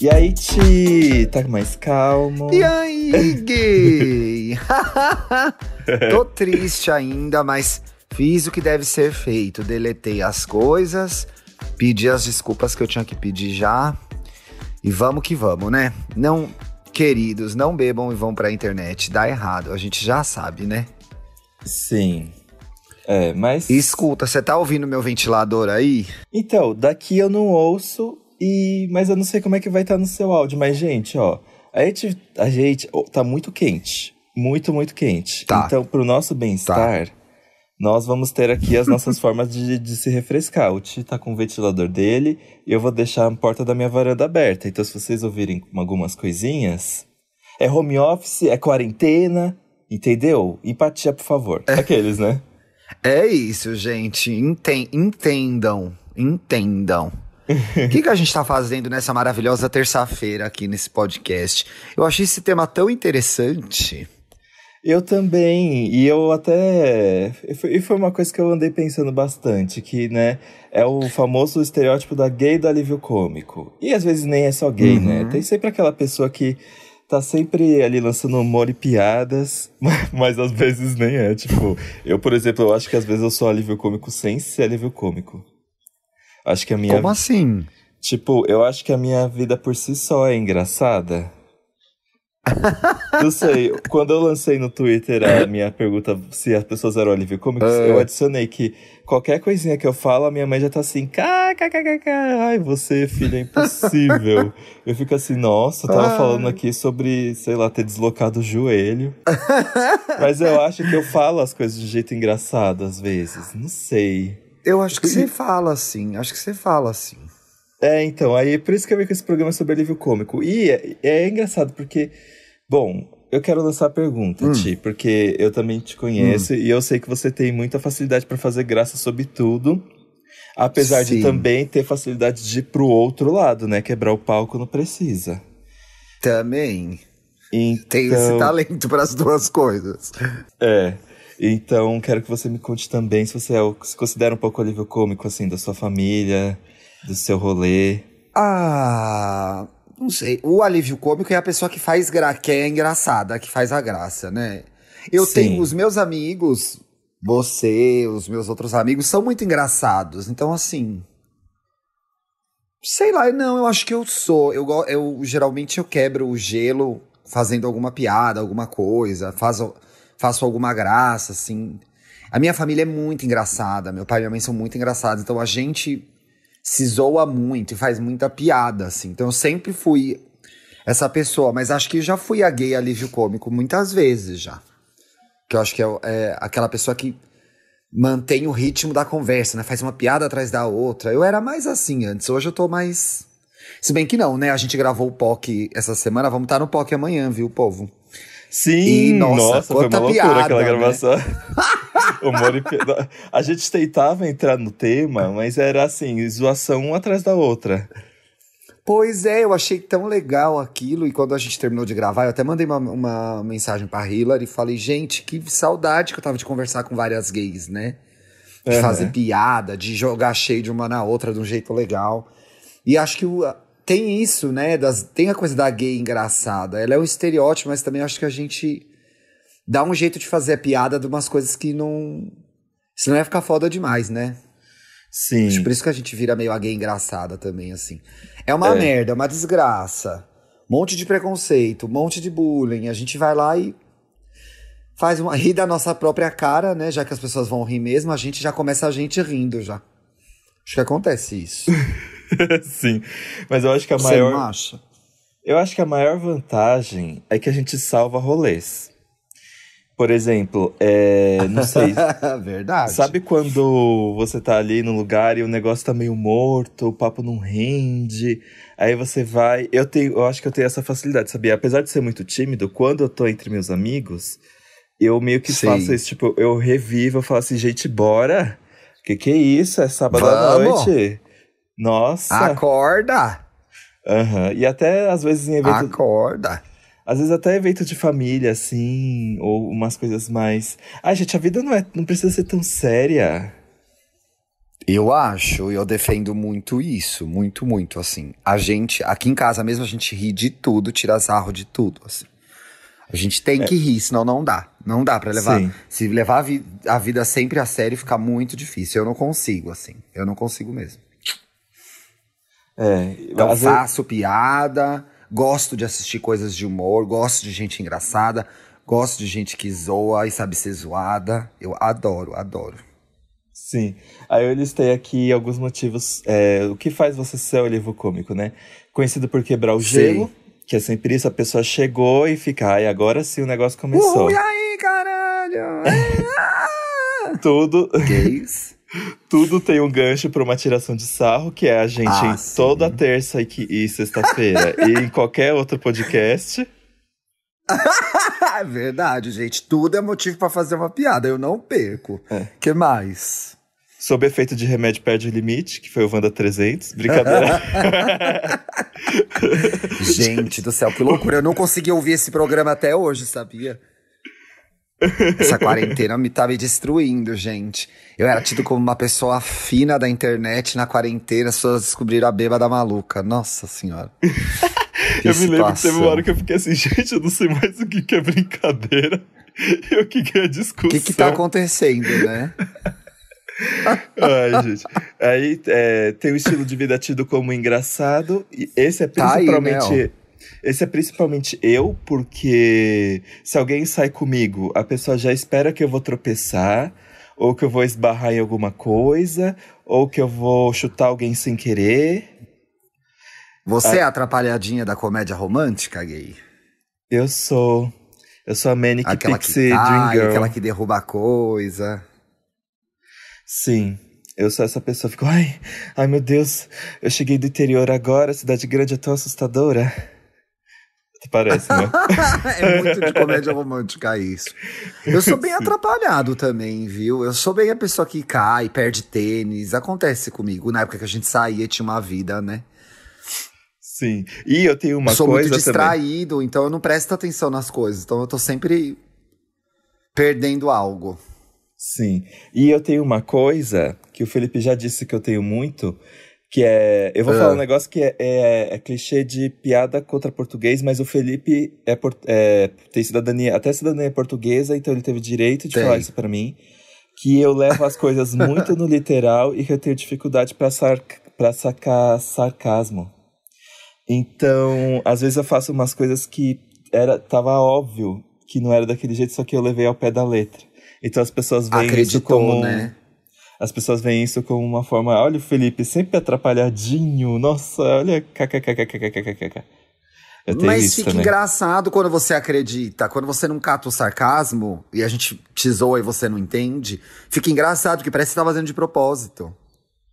E aí, Ti? Tá mais calmo? E aí, gay? Tô triste ainda, mas fiz o que deve ser feito. Deletei as coisas, pedi as desculpas que eu tinha que pedir já. E vamos que vamos, né? Não, queridos, não bebam e vão pra internet. Dá errado, a gente já sabe, né? Sim. É, mas. Escuta, você tá ouvindo meu ventilador aí? Então, daqui eu não ouço, e mas eu não sei como é que vai estar no seu áudio. Mas, gente, ó, a gente, a gente oh, tá muito quente. Muito, muito quente. Tá. Então, pro nosso bem-estar, nós vamos ter aqui as nossas formas de, de se refrescar. O Ti tá com o ventilador dele e eu vou deixar a porta da minha varanda aberta. Então, se vocês ouvirem algumas coisinhas, é home office, é quarentena, entendeu? Empatia, por favor. Aqueles, né? É isso, gente. Enten- entendam. Entendam. O que, que a gente tá fazendo nessa maravilhosa terça-feira aqui nesse podcast? Eu achei esse tema tão interessante. Eu também, e eu até. e foi- E foi uma coisa que eu andei pensando bastante, que, né, é o famoso estereótipo da gay do alívio cômico. E às vezes nem é só gay, né? Tem sempre aquela pessoa que tá sempre ali lançando humor e piadas, mas às vezes nem é. Tipo, eu, por exemplo, eu acho que às vezes eu sou alívio cômico sem ser alívio cômico. Acho que a minha. Como assim? Tipo, eu acho que a minha vida por si só é engraçada. Não sei, quando eu lancei no Twitter a minha pergunta se as pessoas eram alívio cômico, É. eu adicionei que qualquer coisinha que eu falo, a minha mãe já tá assim, ai, você, filha, é impossível. eu fico assim, nossa, eu tava Ah. falando aqui sobre, sei lá, ter deslocado o joelho. Mas eu acho que eu falo as coisas de jeito engraçado às vezes, não sei. Eu acho que você fala assim. Acho que você fala assim. É, então, aí por isso que eu vi que esse programa é sobre alívio cômico. E é, é engraçado porque, bom, eu quero lançar a pergunta, Hum. Ti, porque eu também te conheço e eu sei que você tem muita facilidade pra fazer graça sobre tudo. Apesar de Sim. também ter facilidade de ir pro outro lado, né? Quebrar o pau quando precisa. Também. Então, Tem esse talento para as duas coisas. É. Então, quero que você me conte também se você é, se considera um pouco alívio cômico, assim, da sua família, do seu rolê. Ah, não sei. O alívio cômico é a pessoa que faz gra que é engraçada, que faz a graça, né? Eu Sim. tenho os meus amigos, você, os meus outros amigos são muito engraçados. Então assim, sei lá, não, eu acho que eu sou. Eu, eu geralmente eu quebro o gelo fazendo alguma piada, alguma coisa, faço, faço alguma graça, assim. A minha família é muito engraçada, meu pai e minha mãe são muito engraçados, então a gente se zoa muito e faz muita piada, assim. Então eu sempre fui essa pessoa, mas acho que já fui a gay alívio cômico muitas vezes já. Que eu acho que é, é aquela pessoa que mantém o ritmo da conversa, né? Faz uma piada atrás da outra. Eu era mais assim antes, hoje eu tô mais. Se bem que não, né? A gente gravou o POC essa semana, vamos estar no POC amanhã, viu, povo? Sim, E, nossa, nossa, foi uma loucura piada, aquela né? gravação. Humor. A gente tentava entrar no tema, mas era assim, zoação uma atrás da outra. Pois é, eu achei tão legal aquilo. E quando a gente terminou de gravar, eu até mandei uma, uma mensagem pra Hillary e falei, gente, que saudade que eu tava de conversar com várias gays, né? De Aham. fazer piada, de jogar cheio de uma na outra de um jeito legal. E acho que o- tem isso, né? Das, tem a coisa da gay engraçada. Ela é um estereótipo, mas também acho que a gente dá um jeito de fazer a piada de umas coisas que não. Senão ia ficar foda demais, né? Sim. Acho por isso que a gente vira meio a gay engraçada também, assim. É uma É. merda, uma desgraça. Um monte de preconceito, um monte de bullying. A gente vai lá e faz uma rir da nossa própria cara, né? Já que as pessoas vão rir mesmo, a gente já começa a gente rindo já. Acho que acontece isso. Sim. Mas eu acho que a Você não maior. acha? Eu acho que a maior vantagem é que a gente salva rolês. Por exemplo, é. Não sei. Verdade. Sabe quando você tá ali no lugar e o negócio tá meio morto, o papo não rende, aí você vai. Eu tenho, eu acho que eu tenho essa facilidade, sabia? Apesar de ser muito tímido, quando eu tô entre meus amigos, eu meio que Sim. faço isso, tipo, eu revivo, eu falo assim, gente, bora! Que que é isso? É sábado à Vamos! noite? Nossa! Acorda! Aham. E até às vezes em eventos. Acorda! Às vezes até evento de família, assim, ou umas coisas mais. Ai, gente, a vida não, é, não precisa ser tão séria. Eu acho, eu defendo muito isso, muito, muito, assim. A gente, aqui em casa mesmo, a gente ri de tudo, tira sarro de tudo, assim. A gente tem é. que rir, senão não dá. Não dá para levar. Sim. Se levar a, vi a, vida sempre a sério, fica muito difícil. Eu não consigo, assim. Eu não consigo mesmo. É, então faço piada, gosto de assistir coisas de humor, gosto de gente engraçada, gosto de gente que zoa e sabe ser zoada. Eu adoro, adoro. Sim. Aí eu listei aqui alguns motivos. É, o que faz você ser o livro cômico, né? Conhecido por quebrar o gelo. Que é sempre isso, a pessoa chegou e fica, ai, agora sim o negócio começou. Ui, aí, caralho! Tudo. Isso? Tudo tem um gancho para uma tiração de sarro, que é a gente ah, em toda terça e, e sexta-feira e em qualquer outro podcast. é verdade, gente. Tudo é motivo para fazer uma piada. Eu não perco. É. que mais? Sob efeito de remédio perde o limite, que foi o Wanda 300. Brincadeira. Gente do céu, que loucura. Eu não consegui ouvir esse programa até hoje, sabia? Essa quarentena me tá me destruindo, gente. Eu era tido como uma pessoa fina da internet na quarentena, as pessoas descobriram a bêbada maluca. Nossa senhora. eu me lembro que teve uma hora que eu fiquei assim, gente, eu não sei mais o que, que é brincadeira e o que, que é discussão. O que, que tá acontecendo, né? Ai, gente. Aí é, tem o estilo de vida tido como engraçado. E esse é principalmente. Tá aí, né, esse é principalmente eu, porque se alguém sai comigo, a pessoa já espera que eu vou tropeçar, ou que eu vou esbarrar em alguma coisa, ou que eu vou chutar alguém sem querer. Você é a atrapalhadinha da comédia romântica, gay? Eu sou. Eu sou a Manic aquela Pixie que cai, Dream Girl. Aquela que derruba a coisa. Sim. Eu sou essa pessoa, fico, ai, ai meu Deus, eu cheguei do interior agora, cidade grande é tão assustadora. Parece, né? é muito de comédia romântica isso. Eu sou bem atrapalhado também, viu? Eu sou bem a pessoa que cai, perde tênis. Acontece comigo. Na época que a gente saía, tinha uma vida, né? Sim. E eu tenho uma eu sou coisa. Sou muito distraído, também. então eu não presto atenção nas coisas. Então eu tô sempre perdendo algo. Sim. E eu tenho uma coisa que o Felipe já disse que eu tenho muito, que é. Eu vou falar um negócio que é, é, é, clichê de piada contra português, mas o Felipe é, é, tem cidadania, até cidadania portuguesa, então ele teve direito de tem. falar isso para mim. Que eu levo as coisas muito no literal e que eu tenho dificuldade para pra sacar sarcasmo. Então, às vezes eu faço umas coisas que era, tava óbvio que não era daquele jeito, só que eu levei ao pé da letra. Então as pessoas veem Acreditou, isso como. Né? As pessoas veem isso como uma forma. Olha o Felipe, sempre atrapalhadinho. Nossa, olha. KKKKKKKK. Mas fica também. engraçado quando você acredita. Quando você não cata o sarcasmo e a gente te zoa e você não entende. Fica engraçado, porque parece que você tá fazendo de propósito.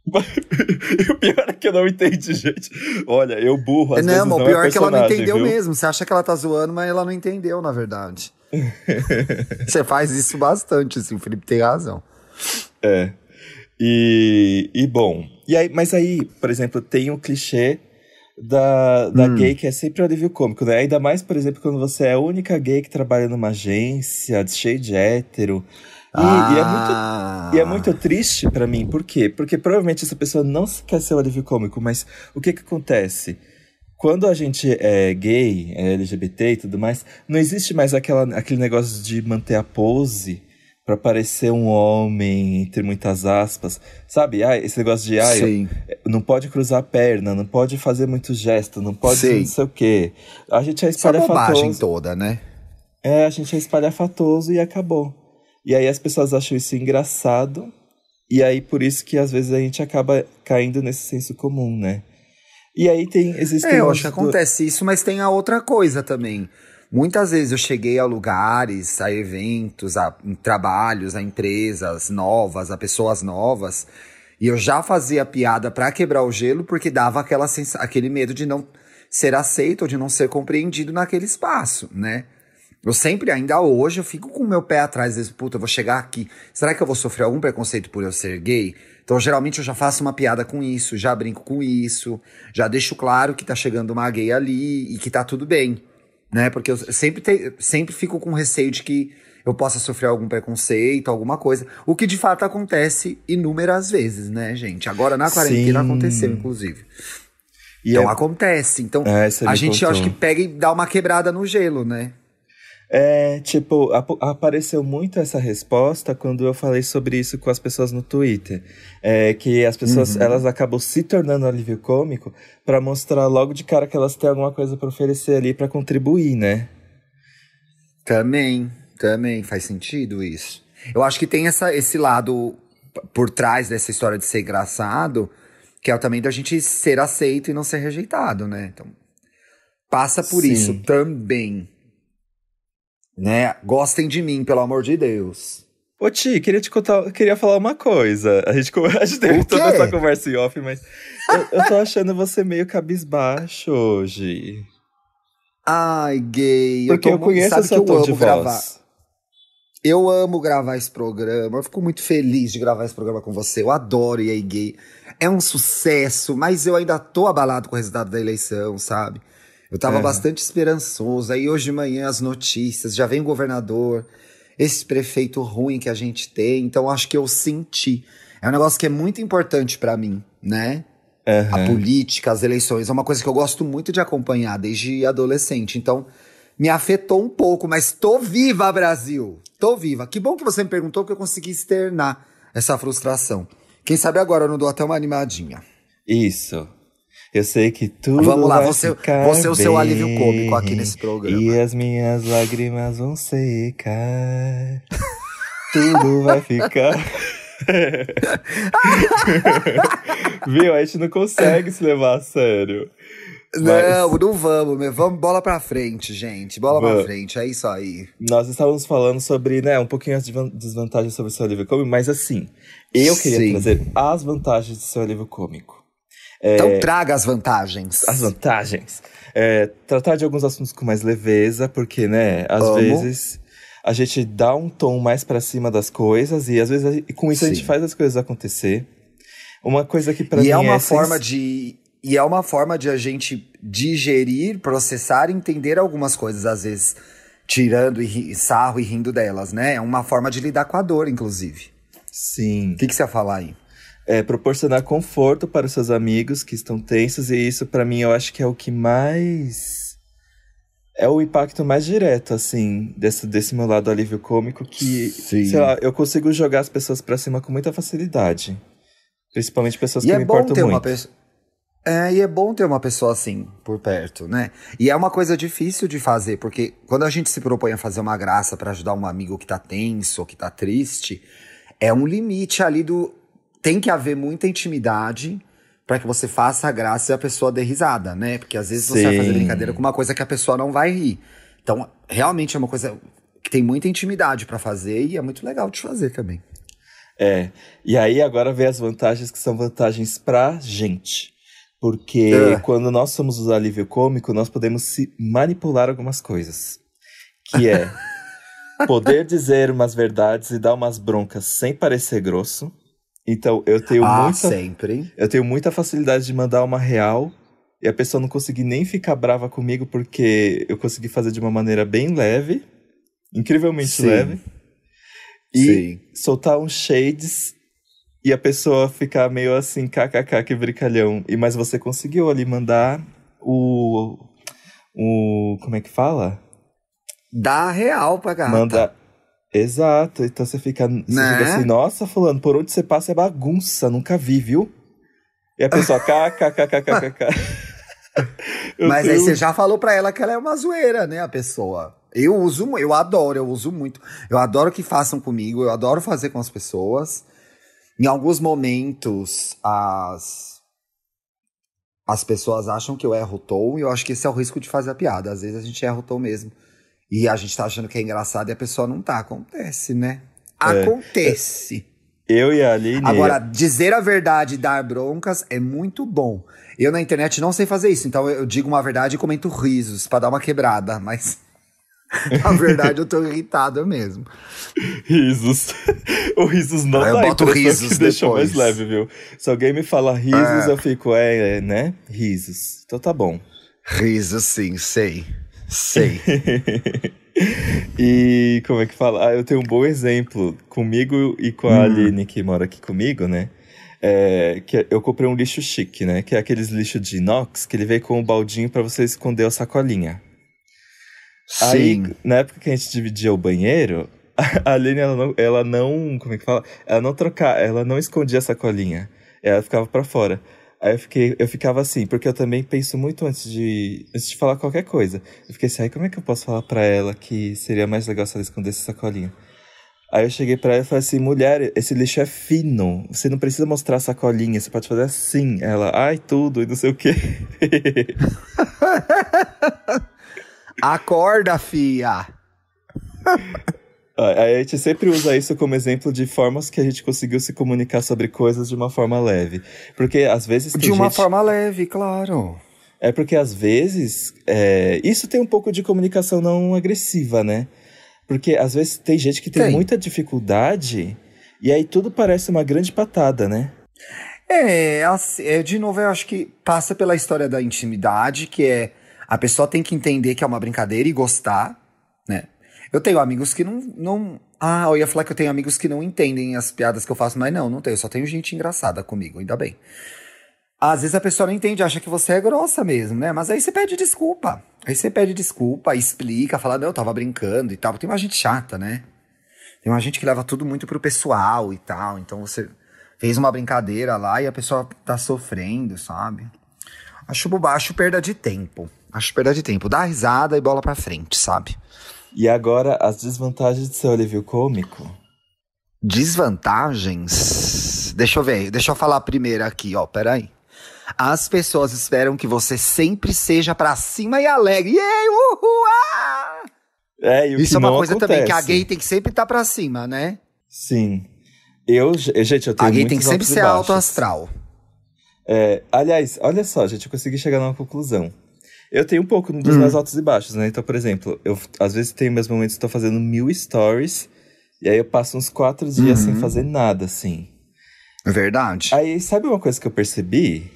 o pior é que eu não entendi, gente. Olha, eu burro. Às não, vezes não o pior é, é que ela não entendeu viu? mesmo. Você acha que ela tá zoando, mas ela não entendeu, na verdade. Você faz isso bastante, assim, o Felipe tem razão. É. E, e bom. E aí, mas aí, por exemplo, tem o clichê da, da hum. gay que é sempre o alívio cômico, né? Ainda mais, por exemplo, quando você é a única gay que trabalha numa agência, cheio de hétero. E, ah. e, é muito, ah. e é muito triste para mim. Por quê? Porque provavelmente essa pessoa não quer ser o alívio cômico, mas o que que acontece? quando a gente é gay, é LGBT e tudo mais, não existe mais aquela, aquele negócio de manter a pose para parecer um homem, entre muitas aspas. Sabe? Ah, esse negócio de, ah, não pode cruzar a perna, não pode fazer muito gesto, não pode Sim. não sei o quê. A gente é espalhafatoso. Essa toda, né? É, a gente é espalhafatoso e acabou. E aí as pessoas acham isso engraçado, e aí por isso que às vezes a gente acaba caindo nesse senso comum, né? E aí tem. Existem é, eu acho que acontece isso, mas tem a outra coisa também. Muitas vezes eu cheguei a lugares, a eventos, a trabalhos, a empresas novas, a pessoas novas, e eu já fazia piada para quebrar o gelo porque dava aquela aquele medo de não ser aceito ou de não ser compreendido naquele espaço, né? Eu sempre, ainda hoje, eu fico com o meu pé atrás, vezes, puta, eu vou chegar aqui. Será que eu vou sofrer algum preconceito por eu ser gay? Então, geralmente, eu já faço uma piada com isso, já brinco com isso, já deixo claro que tá chegando uma gay ali e que tá tudo bem, né? Porque eu sempre, te, sempre fico com receio de que eu possa sofrer algum preconceito, alguma coisa. O que de fato acontece inúmeras vezes, né, gente? Agora na quarentena Sim. aconteceu, inclusive. E então é... acontece. Então é, a gente contou. acho que pega e dá uma quebrada no gelo, né? É, tipo, ap apareceu muito essa resposta quando eu falei sobre isso com as pessoas no Twitter. É, que as pessoas, uhum. elas acabam se tornando alívio cômico para mostrar logo de cara que elas têm alguma coisa para oferecer ali para contribuir, né? Também, também faz sentido isso. Eu acho que tem essa, esse lado por trás dessa história de ser engraçado, que é também da gente ser aceito e não ser rejeitado, né? Então, passa por Sim. isso também. Né? Gostem de mim, pelo amor de Deus. Ô Ti, queria te contar, queria falar uma coisa. A gente, a gente teve toda essa conversa em off, mas eu, eu tô achando você meio cabisbaixo hoje. Ai, gay. Porque eu, eu conheço que tom de voz. Gravar. Eu amo gravar esse programa. Eu fico muito feliz de gravar esse programa com você. Eu adoro E aí, gay. É um sucesso, mas eu ainda tô abalado com o resultado da eleição, sabe? Eu tava é. bastante esperançoso. Aí hoje de manhã as notícias, já vem o governador, esse prefeito ruim que a gente tem. Então acho que eu senti. É um negócio que é muito importante para mim, né? Uhum. A política, as eleições, é uma coisa que eu gosto muito de acompanhar desde adolescente. Então, me afetou um pouco, mas tô viva, Brasil! Tô viva. Que bom que você me perguntou que eu consegui externar essa frustração. Quem sabe agora eu não dou até uma animadinha. Isso. Eu sei que tudo Vamos lá, você, você é o seu alívio cômico aqui nesse programa. E as minhas lágrimas vão secar. tudo vai ficar. Viu? A gente não consegue se levar a sério. Não, Mas... não vamos, vamos bola pra frente, gente. Bola vamos. pra frente, é isso aí. Nós estávamos falando sobre, né, um pouquinho as desvantagens sobre o seu alívio cômico, mas assim, eu queria Sim. trazer as vantagens do seu alívio cômico. É, então traga as vantagens. As vantagens. É, tratar de alguns assuntos com mais leveza, porque, né, às Amo. vezes a gente dá um tom mais para cima das coisas e às vezes com isso Sim. a gente faz as coisas acontecer. Uma coisa que para mim é uma é forma sens... de e é uma forma de a gente digerir, processar e entender algumas coisas às vezes tirando e sarro e rindo delas, né? É uma forma de lidar com a dor, inclusive. Sim. O que, que você ia falar aí? É, proporcionar conforto para os seus amigos que estão tensos, e isso para mim eu acho que é o que mais. É o impacto mais direto, assim, desse, desse meu lado alívio cômico, que, Sim. sei lá, eu consigo jogar as pessoas para cima com muita facilidade. Principalmente pessoas e que é me importam muito. É, e é bom ter uma pessoa assim por perto, né? E é uma coisa difícil de fazer, porque quando a gente se propõe a fazer uma graça para ajudar um amigo que tá tenso ou que tá triste, é um limite ali do tem que haver muita intimidade para que você faça a graça e a pessoa dê risada, né? Porque às vezes Sim. você vai fazer brincadeira com uma coisa que a pessoa não vai rir. Então, realmente é uma coisa que tem muita intimidade para fazer e é muito legal de fazer também. É. E aí agora vem as vantagens que são vantagens pra gente. Porque é. quando nós somos o alívio cômico, nós podemos se manipular algumas coisas. Que é poder dizer umas verdades e dar umas broncas sem parecer grosso. Então, eu tenho ah, muita. sempre. Eu tenho muita facilidade de mandar uma real e a pessoa não conseguir nem ficar brava comigo porque eu consegui fazer de uma maneira bem leve, incrivelmente Sim. leve. E Sim. soltar uns shades e a pessoa ficar meio assim, kkk, que brincalhão. E mas você conseguiu ali mandar o o como é que fala? Dá real pra gata. Manda Exato, então você fica, você né? fica assim, nossa, fulano, por onde você passa é bagunça, nunca vi, viu? E a pessoa, kkkkkk. Mas tenho... aí você já falou pra ela que ela é uma zoeira, né, a pessoa. Eu uso, eu adoro, eu uso muito. Eu adoro que façam comigo, eu adoro fazer com as pessoas. Em alguns momentos, as as pessoas acham que eu erro o tom, e eu acho que esse é o risco de fazer a piada. Às vezes a gente erra o tom mesmo. E a gente tá achando que é engraçado e a pessoa não tá. Acontece, né? É. Acontece. Eu e a Aline. Agora, dizer a verdade e dar broncas é muito bom. Eu na internet não sei fazer isso, então eu digo uma verdade e comento risos para dar uma quebrada, mas. Na verdade, eu tô irritado mesmo. Risos. O risos não ah, eu boto risos que deixa mais leve, viu? Se alguém me fala risos, é. eu fico, é, é, né? Risos. Então tá bom. Risos, sim, sei. Sei. E como é que fala? Ah, eu tenho um bom exemplo comigo e com a Hum. Aline que mora aqui comigo, né? É, que eu comprei um lixo chique, né? Que é aqueles lixos de inox que ele vem com um baldinho pra você esconder a sacolinha. Aí, Sim. na época que a gente dividia o banheiro, a Aline, ela não, ela não. Como é que fala? Ela não trocava, ela não escondia a sacolinha. Ela ficava pra fora. Aí eu, fiquei, eu ficava assim, porque eu também penso muito antes de, antes de falar qualquer coisa. Eu fiquei assim, aí como é que eu posso falar pra ela que seria mais legal se ela escondesse a sacolinha? Aí eu cheguei pra ela e falei assim, mulher, esse lixo é fino. Você não precisa mostrar a sacolinha, você pode fazer assim. Ela, ai, tudo, e não sei o quê. Acorda, fia! A gente sempre usa isso como exemplo de formas que a gente conseguiu se comunicar sobre coisas de uma forma leve. Porque às vezes tem De uma gente... forma leve, claro. É porque às vezes é, isso tem um pouco de comunicação não agressiva, né? Porque às vezes tem gente que tem, Tem. muita dificuldade e aí tudo parece uma grande patada, né? É, assim, é, de novo, eu acho que passa pela história da intimidade, que é a pessoa tem que entender que é uma brincadeira e gostar? Eu tenho amigos que não, não. Ah, eu ia falar que eu tenho amigos que não entendem as piadas que eu faço, mas não, não tenho. Só tenho gente engraçada comigo, ainda bem. Às vezes a pessoa não entende, acha que você é grossa mesmo, né? Mas aí você pede desculpa. Aí você pede desculpa, explica, fala, não, eu tava brincando e tal. Tem uma gente chata, né? Tem uma gente que leva tudo muito pro pessoal e tal. Então você fez uma brincadeira lá e a pessoa tá sofrendo, sabe? Acho boba, acho perda de tempo. Acho perda de tempo. Dá risada e bola pra frente, sabe? E agora as desvantagens de ser alívio cômico. Desvantagens. Deixa eu ver, deixa eu falar primeiro aqui, ó, peraí. As pessoas esperam que você sempre seja pra cima e alegre. Yay, uhul, ah! É, e Isso é uma coisa também, que a acontece. gay tem que sempre estar pra cima, né? Sim. Eu, gente, eu tenho A gay tem que sempre ser alto astral. É, aliás, olha só, gente, eu consegui chegar numa conclusão. Eu tenho um pouco dos Hum. meus altos e baixos, né? Então, por exemplo, eu às vezes tenho meus momentos que estou fazendo mil stories, e aí eu passo uns quatro dias sem Uhum. fazer nada, assim. É verdade. Aí, sabe uma coisa que eu percebi?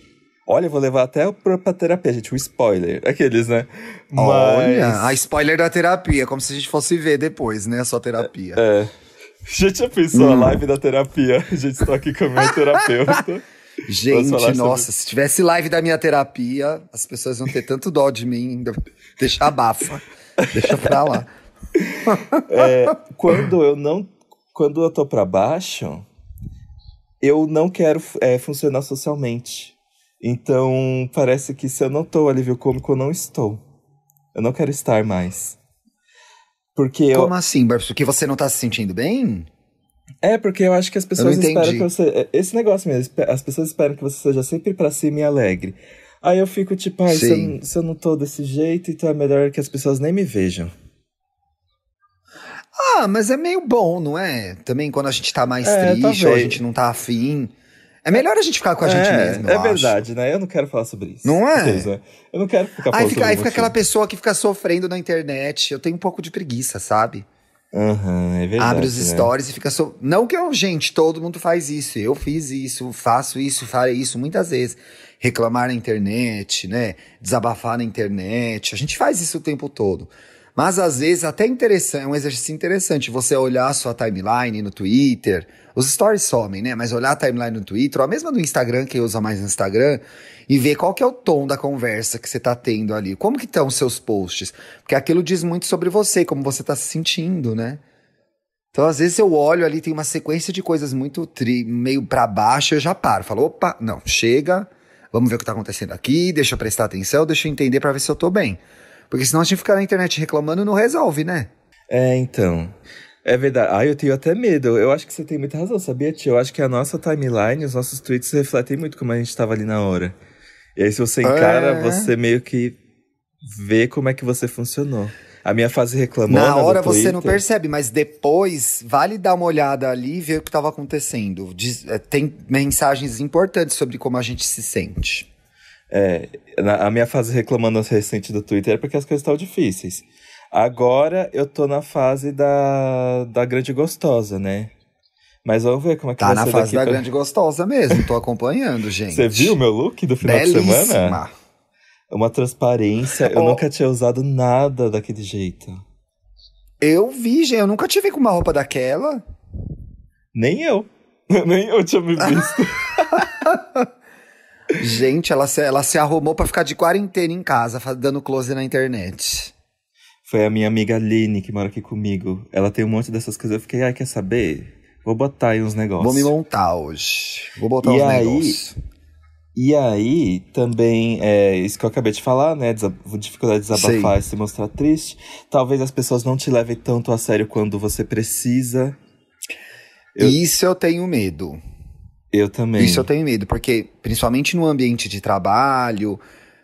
Olha, eu vou levar até pra, pra terapia, gente, um spoiler. Aqueles, né? Olha, a spoiler da terapia, como se a gente fosse ver depois, né? A sua terapia. É. Gente, já pensou Hum. a live da terapia? A gente está aqui com a minha terapeuta. Gente, falar sobre- nossa, se tivesse live da minha terapia, as pessoas iam ter tanto dó de mim. ainda. Deixa abafa. Deixa pra lá. É, quando eu não. Quando eu tô pra baixo, eu não quero é, funcionar socialmente. Então, parece que se eu não tô alívio cômico, eu não estou. Eu não quero estar mais. Porque eu. Como assim, Barbs? Porque você não tá se sentindo bem? É, porque eu acho que as pessoas esperam que você. é, Esse negócio mesmo, as pessoas esperam que você seja sempre pra cima e alegre. Aí eu fico tipo, ai, se eu, Sim. não- se eu não tô desse jeito, então é melhor que as pessoas nem me vejam. Ah, mas é meio bom, não é? Também quando a gente tá mais É, triste ou a gente não tá afim. É melhor a gente ficar com a gente é, mesmo. É acho. verdade, né? Eu não quero falar sobre isso. Não é? Vocês, né? Eu não quero ficar Aí falando fica, sobre aí fica aquela pessoa que fica sofrendo na internet. Eu tenho um pouco de preguiça, sabe? Aham, é verdade. Abre os né? stories e fica so... Não que eu, gente, todo mundo faz isso. Eu fiz isso, faço isso, farei isso muitas vezes. Reclamar na internet, né? Desabafar na internet. A gente faz isso o tempo todo. Mas às vezes até interessante, é um exercício interessante você olhar a sua timeline no Twitter. Os stories somem, né? Mas olhar a timeline no Twitter, ou a mesma do Instagram, quem usa mais no Instagram, e ver qual que é o tom da conversa que você tá tendo ali. Como que estão os seus posts? Porque aquilo diz muito sobre você, como você tá se sentindo, né? Então, às vezes eu olho ali, tem uma sequência de coisas muito tri, meio pra baixo, eu já paro. Falo, opa, não, chega, vamos ver o que tá acontecendo aqui, deixa eu prestar atenção, deixa eu entender pra ver se eu tô bem. Porque senão a gente fica na internet reclamando não resolve, né? É, então. É verdade. Ah, eu tenho até medo. Eu acho que você tem muita razão, sabia, tio? Eu acho que a nossa timeline, os nossos tweets refletem muito como a gente tava ali na hora. E aí, se você encara, É. você meio que vê como é que você funcionou. A minha fase reclamona Na hora você não percebe, mas depois vale dar uma olhada ali e ver o que estava acontecendo. Diz- é, tem mensagens importantes sobre como a gente se sente. É, na- a minha fase reclamando recente do Twitter é porque as coisas estavam difíceis. Agora eu tô na fase da, da grande gostosa, né? Mas vamos ver como é que Tá vai na ser fase da pra- grande gostosa mesmo, tô acompanhando, gente. Você viu o meu look do final de semana? Belíssima. Uma transparência. Eu Ó. nunca tinha usado nada daquele jeito. Eu vi, gente, eu nunca tive com uma roupa daquela. Nem eu. Nem eu tinha me visto. gente, ela se, ela se arrumou pra ficar de quarentena em casa, dando close na internet. Foi a minha amiga Aline que mora aqui comigo. Ela tem um monte dessas coisas. Eu fiquei, ai, quer saber? Vou botar aí uns negócios. Vou me montar hoje. Vou botar e uns aí, negócios. E aí, também, é isso que eu acabei de falar, né? Desa dificuldade de desabafar e se mostrar triste. Talvez as pessoas não te levem tanto a sério quando você precisa. Eu... Isso eu tenho medo. Eu também. Isso eu tenho medo, porque principalmente no ambiente de trabalho,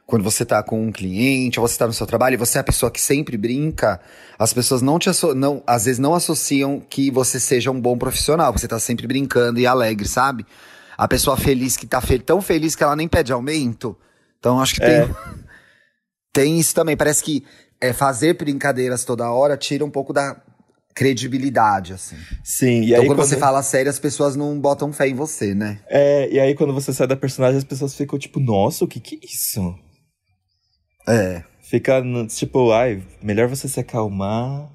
quando você tá com um cliente, ou você tá no seu trabalho, e você é a pessoa que sempre brinca, as pessoas não te não, às vezes não associam que você seja um bom profissional, você tá sempre brincando e alegre, sabe? A pessoa feliz que tá fe tão feliz que ela nem pede aumento. Então acho que é. tem tem isso também, parece que é, fazer brincadeiras toda hora tira um pouco da credibilidade, assim. Sim, e então, aí quando, quando, você fala sério, as pessoas não botam fé em você, né? É, e aí quando você sai da personagem, as pessoas ficam tipo, nossa, o que que é isso? É. Fica, tipo, ai, melhor você se acalmar.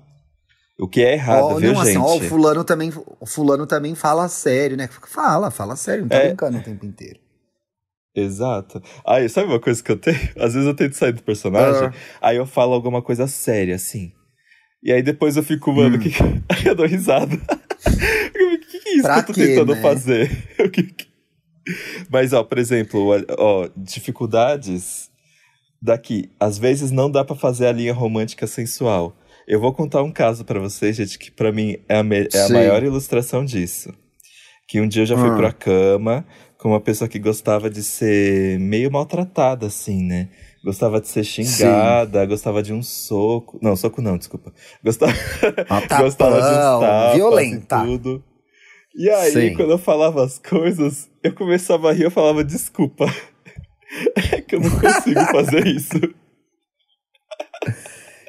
O que é errado, oh, viu, não, gente? Assim, ó, o fulano também, o fulano também fala sério, né? Fala, fala sério, não tá é. brincando o tempo inteiro. Exato. Aí, sabe uma coisa que eu tenho? Às vezes eu tento sair do personagem, uh. aí eu falo alguma coisa séria, assim. E aí depois eu fico, mano, hum. que... aí eu dou risada. O que, que é isso pra que eu tô quê, tentando né? fazer? Mas, ó, por exemplo, ó, dificuldades daqui. Às vezes não dá para fazer a linha romântica sensual. Eu vou contar um caso para vocês, gente, que para mim é a, é a maior ilustração disso. Que um dia eu já fui hum. pra cama com uma pessoa que gostava de ser meio maltratada, assim, né? Gostava de ser xingada, Sim. gostava de um soco. Não, soco não, desculpa. Gostava, gostava de um tapas violenta. e tudo. E aí, Sim. quando eu falava as coisas, eu começava a rir, eu falava desculpa. É que eu não consigo fazer isso.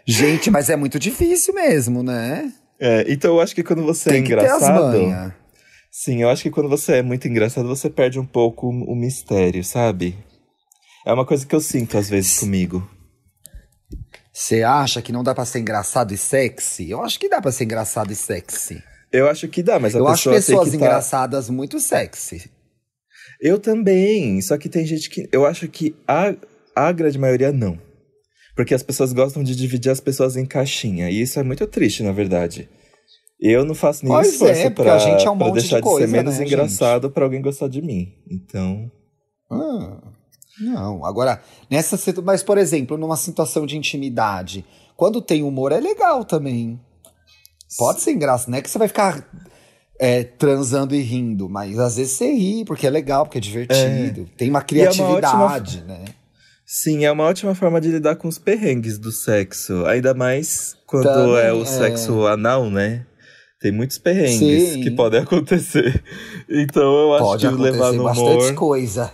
Gente, mas é muito difícil mesmo, né? É, então eu acho que quando você Tem é engraçado. Sim, eu acho que quando você é muito engraçado, você perde um pouco o mistério, sabe? É uma coisa que eu sinto às vezes comigo. Você acha que não dá para ser engraçado e sexy? Eu acho que dá para ser engraçado e sexy. Eu acho que dá, mas a eu pessoa acho pessoas tá... engraçadas muito sexy. Eu também, só que tem gente que. Eu acho que a, a grande maioria não. Porque as pessoas gostam de dividir as pessoas em caixinha. E isso é muito triste, na verdade. Eu não faço nenhum pois esforço é, pra, a gente é um pra deixar de, coisa, de ser menos né, engraçado para alguém gostar de mim. Então. Ah, não, agora, nessa Mas, por exemplo, numa situação de intimidade, quando tem humor é legal também. Pode ser engraçado, não é que você vai ficar é, transando e rindo, mas às vezes você ri, porque é legal, porque é divertido. É. Tem uma criatividade, é uma ótima... né? Sim, é uma ótima forma de lidar com os perrengues do sexo. Ainda mais quando Também, é o sexo anal, né? Tem muitos perrengues Sim. que podem acontecer. Então eu acho Pode que levar no humor. bastante coisa.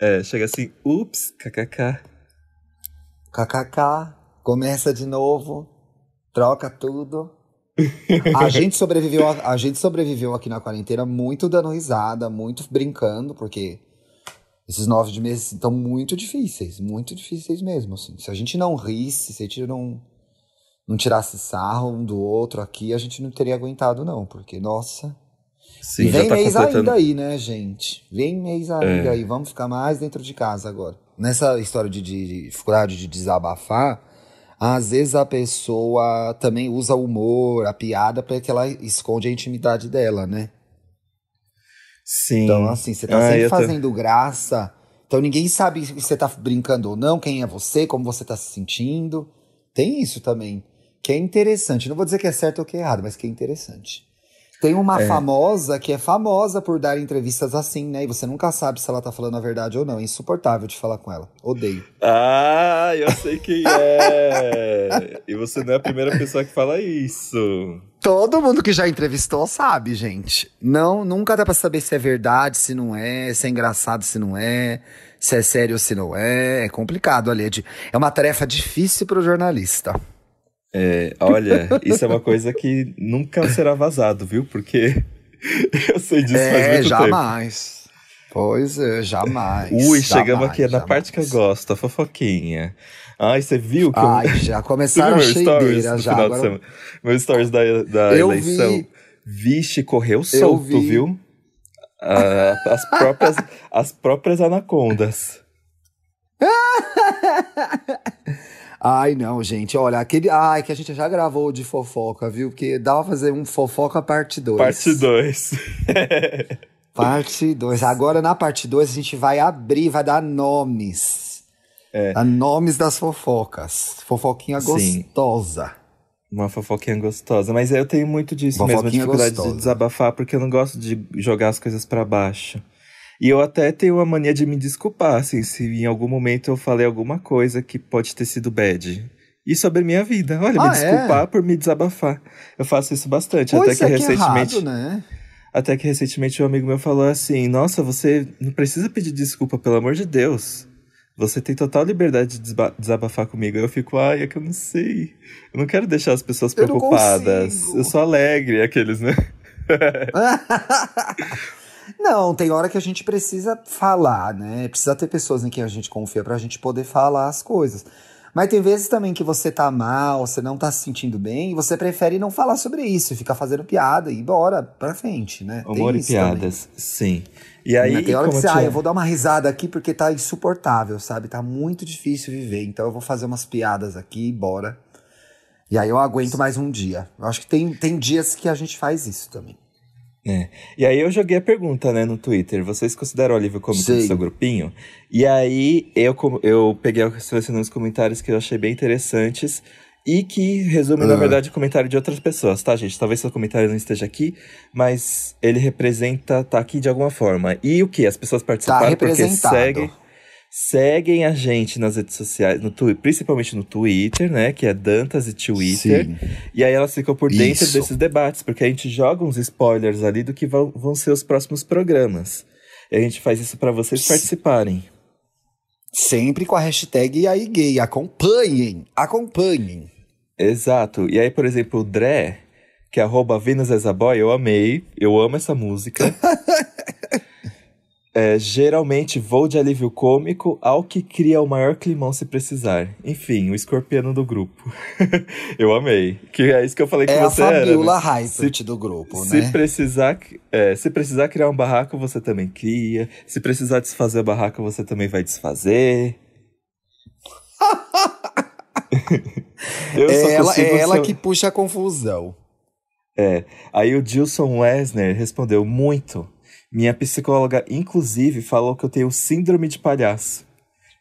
É, chega assim, ups, kkk. kkk, começa de novo, troca tudo a gente sobreviveu, a, a, gente sobreviveu aqui na quarentena muito dando risada, muito brincando, porque esses nove de meses estão muito difíceis, muito difíceis mesmo, assim. Se a gente não risse, se a gente não, não tirasse sarro um do outro aqui, a gente não teria aguentado não, porque, nossa... Sim, e vem tá mês completando... ainda aí, né, gente? Vem mês ainda é. aí, vamos ficar mais dentro de casa agora. Nessa história de, de dificuldade de desabafar, às vezes a pessoa também usa o humor, a piada, para que ela esconde a intimidade dela, né? Sim. Então, assim, você tá ah, sempre fazendo tô... graça. Então ninguém sabe se você tá brincando ou não, quem é você, como você tá se sentindo. Tem isso também. Que é interessante. Não vou dizer que é certo ou que é errado, mas que é interessante. Tem uma é. famosa que é famosa por dar entrevistas assim, né? E você nunca sabe se ela tá falando a verdade ou não. É insuportável de falar com ela. Odeio. Ah, eu sei quem é. e você não é a primeira pessoa que fala isso. Todo mundo que já entrevistou sabe, gente. Não, nunca dá pra saber se é verdade, se não é, se é engraçado, se não é, se é sério ou se não é. É complicado ali. É, é uma tarefa difícil pro jornalista. É, olha, isso é uma coisa que nunca será vazado, viu? Porque eu sei disso é, faz muito jamais. tempo. Pois é, jamais. Ui, jamais, chegamos aqui na jamais. parte que eu gosto, a fofoquinha. Ai, você viu que eu... Ai, já começaram a stories cheideira já. final de Agora... semana? Meu stories da, da Eu eleição. vi. Vixe, correu solto, vi. viu? Ah, as, próprias, as próprias anacondas. Ai, não, gente, olha, aquele. Ai, que a gente já gravou de fofoca, viu? Porque dá pra fazer um fofoca parte 2. Parte 2. Parte 2. Agora na parte 2 a gente vai abrir, vai dar nomes. É. Dar nomes das fofocas. Fofoquinha Sim. gostosa. Uma fofoquinha gostosa. Mas eu tenho muito disso Fofoquinha mesmo, a dificuldade gostosa. de desabafar, porque eu não gosto de jogar as coisas pra baixo. E eu até tenho a mania de me desculpar, assim, se em algum momento eu falei alguma coisa que pode ter sido bad. E sobre a minha vida. Olha, Ah, me é? desculpar por me desabafar. Eu faço isso bastante. até Pois que é que é recentemente. errado, né? Até que recentemente um amigo meu falou assim: Nossa, você não precisa pedir desculpa, pelo amor de Deus. Você tem total liberdade de desabafar comigo. Eu fico, ai, é que eu não sei. Eu não quero deixar as pessoas Eu preocupadas. consigo. Eu sou alegre, aqueles, né? Não, tem hora que a gente precisa falar, né? Precisa ter pessoas em quem a gente confia pra gente poder falar as coisas. Mas tem vezes também que você tá mal, você não tá se sentindo bem, e você prefere não falar sobre isso, ficar fazendo piada e ir embora pra frente, né? Tem Humor e isso também. piadas, sim. E aí, Mas tem hora que você, ah, tinha- eu vou dar uma risada aqui porque tá insuportável, sabe? Tá muito difícil viver, então eu vou fazer umas piadas aqui e bora. E aí eu aguento mais um dia. Eu acho que tem, tem dias que a gente faz isso também. É. E aí eu joguei a pergunta, né, no Twitter. Vocês consideram o alívio cômico do Sei. seu grupinho? E aí eu, eu peguei, selecionei uns comentários que eu achei bem interessantes e que resumem, na Ah. verdade, o comentário de outras pessoas, tá, gente? Talvez seu comentário não esteja aqui, mas ele representa, tá aqui de alguma forma. E o que? As pessoas participaram porque Tá representado. seguem, seguem a gente nas redes sociais, no Twi- principalmente no Twitter, né, que é Dantas e Twitter. Sim. E aí elas ficam por dentro Isso. desses debates, porque a gente joga uns spoilers ali do que vão, vão ser os próximos programas. E a gente faz isso pra vocês participarem. Sempre com a hashtag aí gay. Acompanhem, acompanhem. Exato. E aí, por exemplo, o Dré, que é arroba Venus as a Boy, eu amei. Eu amo essa música. É, geralmente vou de alívio cômico ao que cria o maior climão se precisar. Enfim, o escorpiano do grupo. eu amei. Que é isso que eu falei que É a você era. Fabiola né? Heifert do grupo, Se né? precisar, é, se precisar criar um barraco, você também cria. Se precisar desfazer o barraco, você também vai desfazer. É ela, é ela ser- que puxa a confusão. É. Aí o Gilson Wesner respondeu muito. Minha psicóloga, inclusive, falou que eu tenho síndrome de palhaço.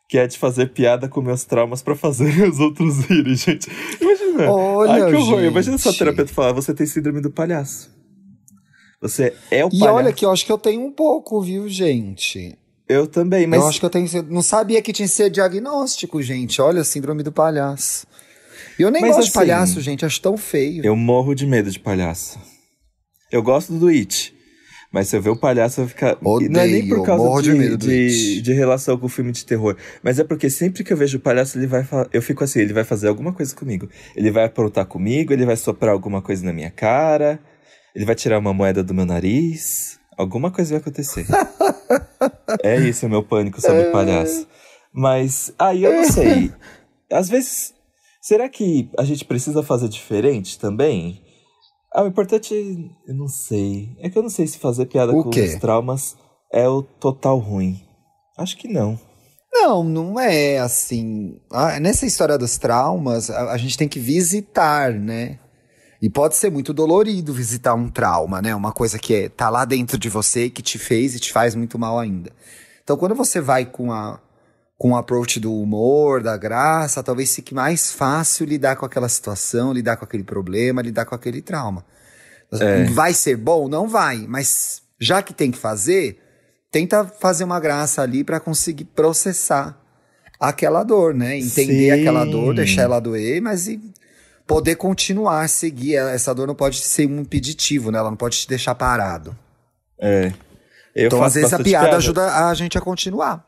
Que é de fazer piada com meus traumas pra fazer os outros rirem, gente. Imagina. Olha, Ai, que horror. gente. Imagina sua terapeuta falar, você tem síndrome do palhaço. Você é o E palhaço. olha que eu acho que eu tenho um pouco, viu, gente? Eu também, mas Eu acho que eu tenho. Não sabia que tinha que ser diagnóstico, gente. Olha, síndrome do palhaço. E eu nem Mas gosto assim, de palhaço, gente. Acho tão feio. eu morro de medo de palhaço. Eu gosto do It. Mas se eu ver o palhaço, eu vou ficar. E não é nem por Odeio, causa de, medo do de, de relação com o filme de terror. Mas é porque sempre que eu vejo o palhaço, ele vai falar. Eu fico assim, ele vai fazer alguma coisa comigo. Ele vai aprontar comigo, ele vai soprar alguma coisa na minha cara, ele vai tirar uma moeda do meu nariz. Alguma coisa vai acontecer. é isso o meu pânico sobre palhaço. Mas aí eu não sei. Às vezes, será que a gente precisa fazer diferente também? Ah, o importante, eu não sei. É que eu não sei se fazer piada O com quê? os traumas é o total ruim. Acho que não. Não, não é assim. Ah, nessa história dos traumas, a, a gente tem que visitar, né? E pode ser muito dolorido visitar um trauma, né? Uma coisa que é, tá lá dentro de você, que te fez e te faz muito mal ainda. Então, quando você vai com a com o approach do humor, da graça, talvez fique mais fácil lidar com aquela situação, lidar com aquele problema, lidar com aquele trauma. Vai ser bom? Não vai, mas já que tem que fazer, tenta fazer uma graça ali para conseguir processar aquela dor, né? Entender Sim. aquela dor, deixar ela doer, mas e poder continuar, seguir. Essa dor não pode ser um impeditivo, né? Ela não pode te deixar parado. É. Eu então, às vezes, a bastante piada ajuda a gente a continuar,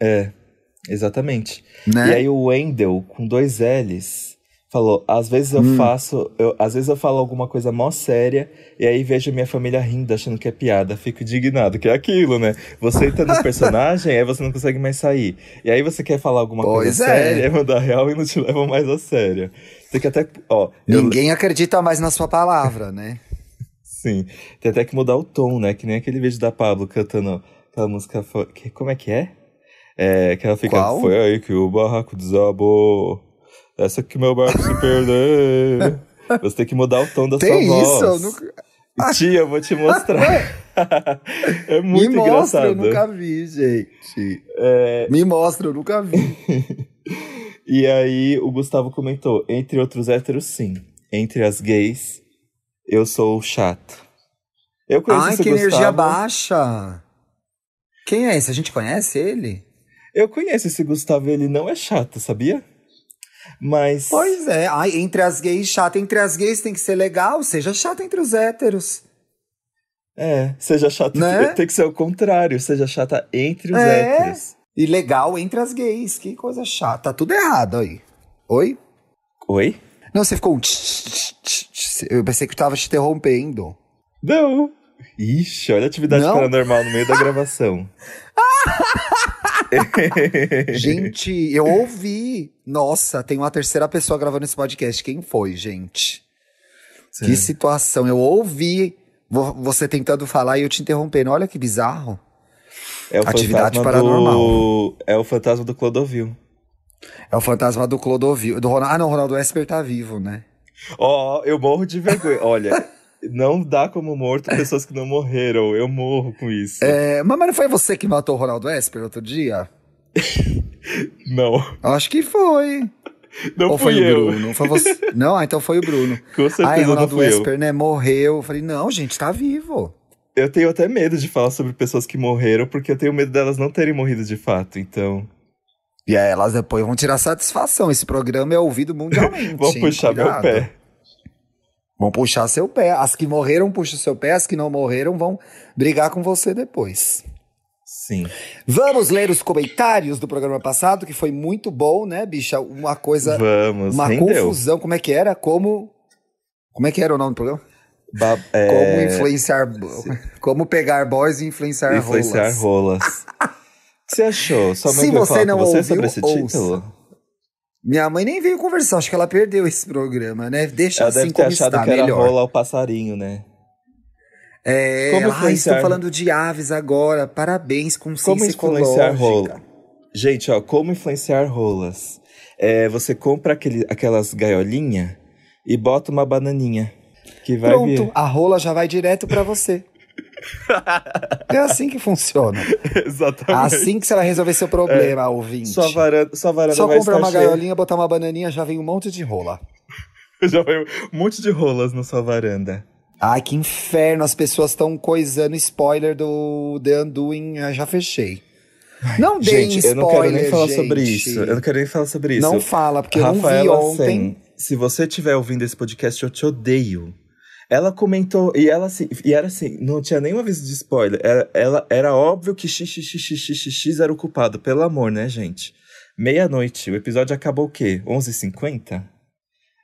É, exatamente. né? E aí o Wendel, com dois L's, Falou, às vezes eu faço, eu, às vezes eu falo alguma coisa mó séria e aí vejo minha família rindo, achando que é piada. Fico indignado, que é aquilo, né? Você entra no personagem, aí você não consegue mais sair. E aí você quer falar alguma Pois coisa é. séria, mandar real e não te levam mais a sério. Tem que até, ó, eu- Ninguém acredita mais na sua palavra, né? sim, tem até que mudar o tom, né? Que nem aquele vídeo da Pablo cantando aquela música, que, como é que é? É, que ela fica, Qual? foi aí que o barraco desabou. Essa que meu barco se perdeu. Você tem que mudar o tom da Tem sua isso? Eu voz. nunca... Tia, eu vou te mostrar. é muito Me mostra, eu nunca vi, gente. É, Me mostra, eu nunca vi. e aí o Gustavo comentou, entre outros héteros, sim. Entre as gays, eu sou o chato. Eu conheço Ai, que energia Gustavo. baixa. Quem é esse? A gente conhece ele? Eu conheço esse Gustavo, ele não é chato, sabia? Mas. Pois é. Ai, entre as gays, chata. Entre as gays tem que ser legal, seja chata entre os héteros. É, seja chato. Né? Tem que ser o contrário, seja chata entre os É. héteros. E legal entre as gays. Que coisa chata. Tá tudo errado aí. Oi? Oi? Não, você ficou um tch, tch, tch, tch. Eu pensei que eu tava te interrompendo. Não. Ixi, olha a atividade Não? paranormal no meio da gravação. Gente, eu ouvi. Nossa, tem uma terceira pessoa gravando esse podcast. Quem foi, gente? Que situação. Eu ouvi vo- você tentando falar e eu te interrompendo. Olha que bizarro. É Atividade paranormal. Do... É o fantasma do Clodovil. É o fantasma do Clodovil. Do Ronaldo, ah, não, o Ronaldo Esper tá vivo, né? Ó, eu morro de vergonha. Olha, não dá como morto pessoas que não morreram. Eu morro com isso. É, mas, não foi você que matou o Ronaldo Esper outro dia? Não, Eu Acho que foi. não Ou foi eu. o Bruno? Foi você? Não, ah, então foi o Bruno. Com certeza Ai, não Ronaldo eu. Esper, né? Morreu. Eu falei, não, gente, tá vivo. Eu tenho até medo de falar sobre pessoas que morreram, porque eu tenho medo delas não terem morrido de fato, então. E aí elas depois vão tirar satisfação. Esse programa é ouvido mundialmente. Vão puxar meu Cuidado. pé. Vão puxar seu pé. As que morreram puxam seu pé, as que não morreram vão brigar com você depois. Sim. Vamos ler os comentários do programa passado, que foi muito bom, né, bicha? Uma coisa, Vamos, uma confusão. Como é que era? Como. Como é que era o nome do programa? Ba- é, Como influenciar. Como pegar boys e influenciar, influenciar rolas. rolas. O que você achou? Sua mãe Se você não você ouviu, sobre esse ouça. título? Minha mãe nem veio conversar, acho que ela perdeu esse programa, né? Deixa Ela assim deve ter como achado está, que era melhor. rola ao passarinho, né? É, Como ela, ah, influenciar- estou falando de aves agora, parabéns, Como consciência influenciar ecológica. rola? Gente, ó, como influenciar rolas? É, você compra aquele, aquelas gaiolinhas e bota uma bananinha. Que vai Pronto, vir. a rola já vai direto pra você. é assim que funciona. Exatamente. Assim que você vai resolver seu problema, ouvinte. Sua varanda, sua varanda Só comprar uma cheia. gaiolinha, botar uma bananinha, já vem um monte de rola. Já vai um monte de rolas na sua varanda. Ai, que inferno, as pessoas estão coisando spoiler do The Undoing, ah, já fechei. Não deem Gente, eu spoiler, não quero nem falar gente. sobre isso. Eu não quero nem falar sobre isso. Não fala, porque eu não vi Rafaela ontem. Sen, se você estiver ouvindo esse podcast, eu te odeio. Ela comentou, e ela assim, e era assim, não tinha nenhum aviso de spoiler. Era, ela, era óbvio que XXXXX era o culpado, pelo amor, né, gente? Meia-noite, o episódio acabou o quê? 11h50?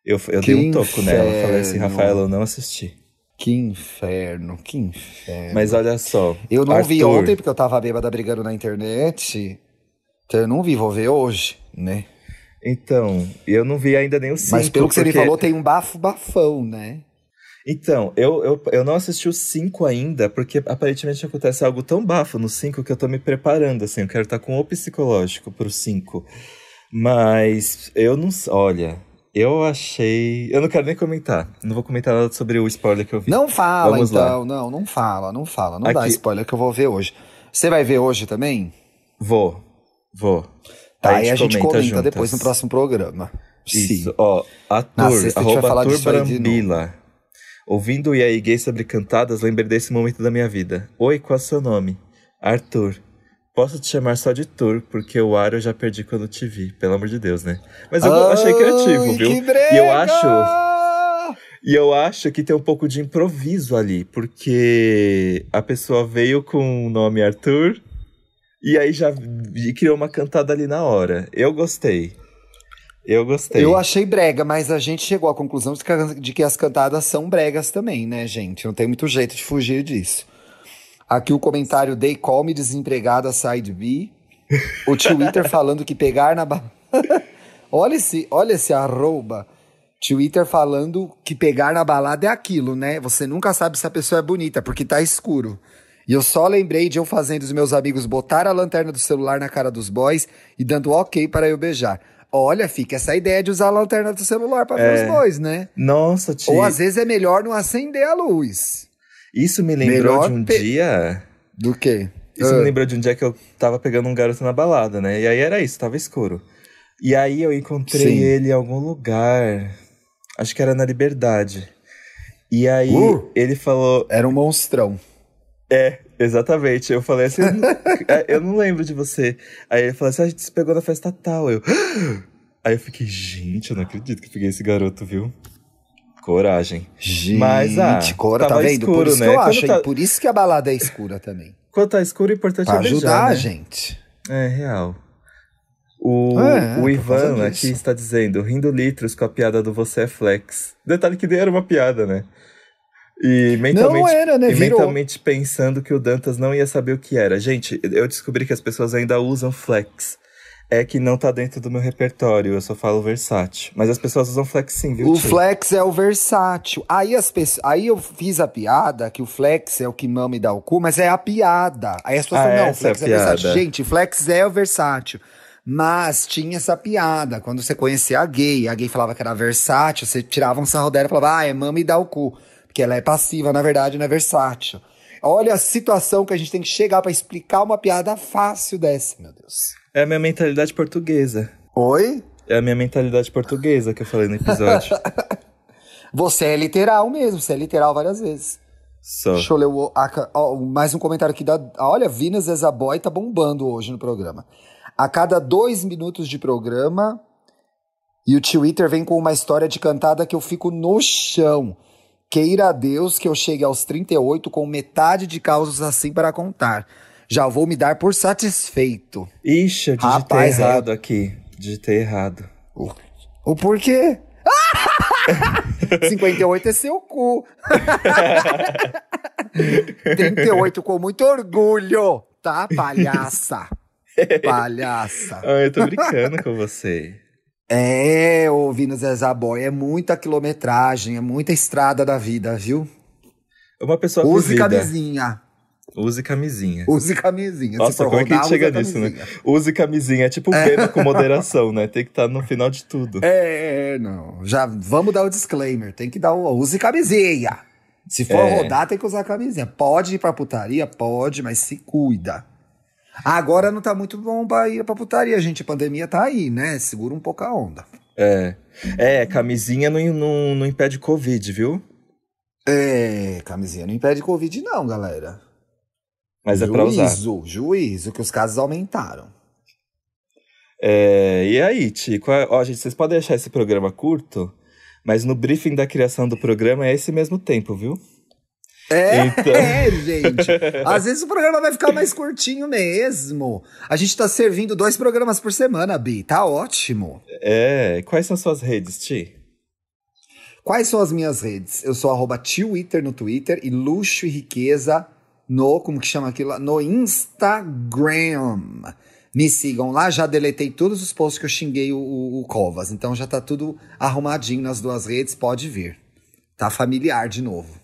Eu, eu Que dei um toco nela, falei assim, inferno. Rafaela, eu não assisti. Que inferno, que inferno. Mas olha só. Eu não vi Arthur, ontem porque eu tava bêbada brigando na internet. Então eu não vi, vou ver hoje, né? Então, eu não vi ainda nem o 5. Mas pelo que você me falou, tem um bafo bafão, né? Então, eu, eu, eu não assisti o 5 ainda, porque aparentemente acontece algo tão bafo no 5 que eu tô me preparando, assim, eu quero estar com o psicológico pro 5. Mas eu não. Olha, eu achei. Eu não quero nem comentar. Não vou comentar nada sobre o spoiler que eu vi. Não fala, Vamos lá. então. Não, não fala, não fala. Não dá Aqui- spoiler que eu vou ver hoje. Você vai ver hoje também? Vou, vou. Tá, aí a gente comenta, juntas. depois no próximo programa. Isso, Sim. ó, Na ator, sexta a gente vai arroba falar ator disso Brambila. Ouvindo o aí Gay sobre cantadas, lembrei desse momento da minha vida. Oi, qual é o seu nome? Arthur. Posso te chamar só de Tur, porque o ar eu já perdi quando te vi. Pelo amor de Deus, né? Mas eu achei criativo, viu? E eu acho... E eu acho que tem um pouco de improviso ali, porque a pessoa veio com o nome Arthur e aí já criou uma cantada ali na hora. Eu gostei. Eu gostei. Eu achei brega, mas a gente chegou à conclusão de que, de que as cantadas são bregas também, né, gente? Não tem muito jeito de fugir disso. Aqui o comentário Day Call Me Desempregada Side B. O Twitter falando que pegar na. Ba... olha, esse, olha esse arroba. Twitter falando que pegar na balada é aquilo, né? Você nunca sabe se a pessoa é bonita, porque tá escuro. E eu só lembrei de eu fazendo os meus amigos botar a lanterna do celular na cara dos boys e dando ok para eu beijar. Olha, fica essa ideia de usar a lanterna do celular para ver é. os boys, né? Nossa, tia. Ou às vezes é melhor não acender a luz. Isso me lembrou melhor de um pe... dia. Do quê? Isso uh. me lembrou de um dia que eu tava pegando um garoto na balada, né? E aí era isso, tava escuro. E aí eu encontrei Sim. ele em algum lugar. Acho que era na Liberdade. E aí uh, ele falou. Era um monstrão. É, exatamente. Eu falei assim, eu não, é, eu não lembro de você. Aí ele falou assim, ah, a gente se pegou na festa tal. Eu. Aí eu fiquei, gente, eu não acredito que peguei esse garoto, viu? Coragem. Gente, Mas, ah, cora, tá vendo? Escuro, por isso né? que eu acho, tá... por isso que a balada é escura também. Quando tá escuro, o importante pra é beijar, ajudar né? a gente. É, real. O, é, o Ivan aqui está dizendo, rindo litros com a piada do você é flex. Detalhe que nem era uma piada, né? E mentalmente, era, né? e mentalmente pensando que o Dantas não ia saber o que era. Gente, eu descobri que as pessoas ainda usam flex. É que não tá dentro do meu repertório, eu só falo versátil. Mas as pessoas usam flex sim, viu? O tio? flex é o versátil. Aí, as aí eu fiz a piada que o flex é o que mama e dá o cu, mas é a piada. Aí as pessoas ah, falam, não, flex é, é versátil. Gente, flex é o versátil. Mas tinha essa piada. Quando você conhecia a gay, a gay falava que era versátil, você tirava um sarro dela e falava, ah, é mama e dá o cu. Porque ela é passiva, na verdade, não é versátil. Olha a situação que a gente tem que chegar para explicar uma piada fácil dessa, meu Deus. É a minha mentalidade portuguesa. Oi? É a minha mentalidade portuguesa que eu falei no episódio. você é literal mesmo, você é literal várias vezes. Só. Deixa eu ler o, a, ó, mais um comentário aqui da. Olha, Vinas Ezaboy tá bombando hoje no programa. A cada dois minutos de programa, e o Twitter vem com uma história de cantada que eu fico no chão. Queira a Deus que eu chegue aos 38 com metade de causas assim para contar. Já vou me dar por satisfeito. Ixi, eu digitei Rapaz, é errado é... aqui. Digitei errado. O, o porquê? 58 é seu cu. 38 com muito orgulho, tá, palhaça? Palhaça. Ah, eu tô brincando com você. É, ouvindo Zezá Boy, é muita quilometragem, é muita estrada da vida, viu? É uma pessoa Use vivida. camisinha. Use camisinha. Use camisinha. Nossa, como rodar, é que a gente chega nisso, né? Use camisinha. É tipo pena com moderação, né? Tem que estar tá no final de tudo. É, não. Já vamos dar o disclaimer. Tem que dar o. Use camisinha. Se for é. rodar, tem que usar camisinha. Pode ir pra putaria? Pode, mas se cuida. Agora não tá muito bom pra ir pra putaria, gente. A pandemia tá aí, né? Segura um pouco a onda. É. É, camisinha não, não, não impede Covid, viu? É, camisinha não impede Covid, não, galera. Mas juízo, é pra usar. Juízo, juízo, que os casos aumentaram. É, e aí, Tico? Ó, gente, vocês podem achar esse programa curto, mas no briefing da criação do programa é esse mesmo tempo, viu? É, então... é, gente. Às vezes o programa vai ficar mais curtinho mesmo. A gente tá servindo dois programas por semana, Bi. Tá ótimo. É. Quais são suas redes, Ti? Quais são as minhas redes? Eu sou arroba Twitter no Twitter e luxo e riqueza no, como que chama aquilo? No Instagram. Me sigam lá, já deletei todos os posts que eu xinguei o, o, o Covas. Então já tá tudo arrumadinho nas duas redes, pode vir. Tá familiar de novo.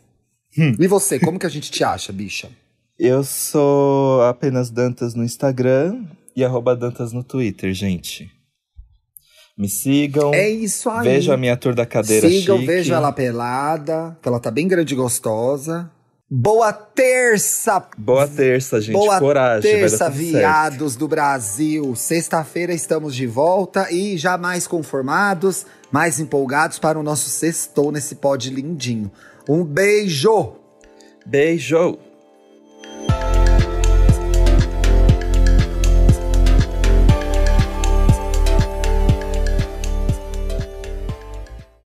Hum. E você, como que a gente te acha, bicha? Eu sou apenas Dantas no Instagram e arroba Dantas no Twitter, gente. Me sigam. É isso aí. Vejam a minha tour da cadeira Sigam, chique. vejam ela pelada, que ela tá bem grande e gostosa. Boa terça! Boa terça, gente. Boa Coragem. terça, viados do Brasil. Sexta-feira estamos de volta e já mais conformados, mais empolgados para o nosso sextou nesse pod lindinho. Um beijo! Beijo!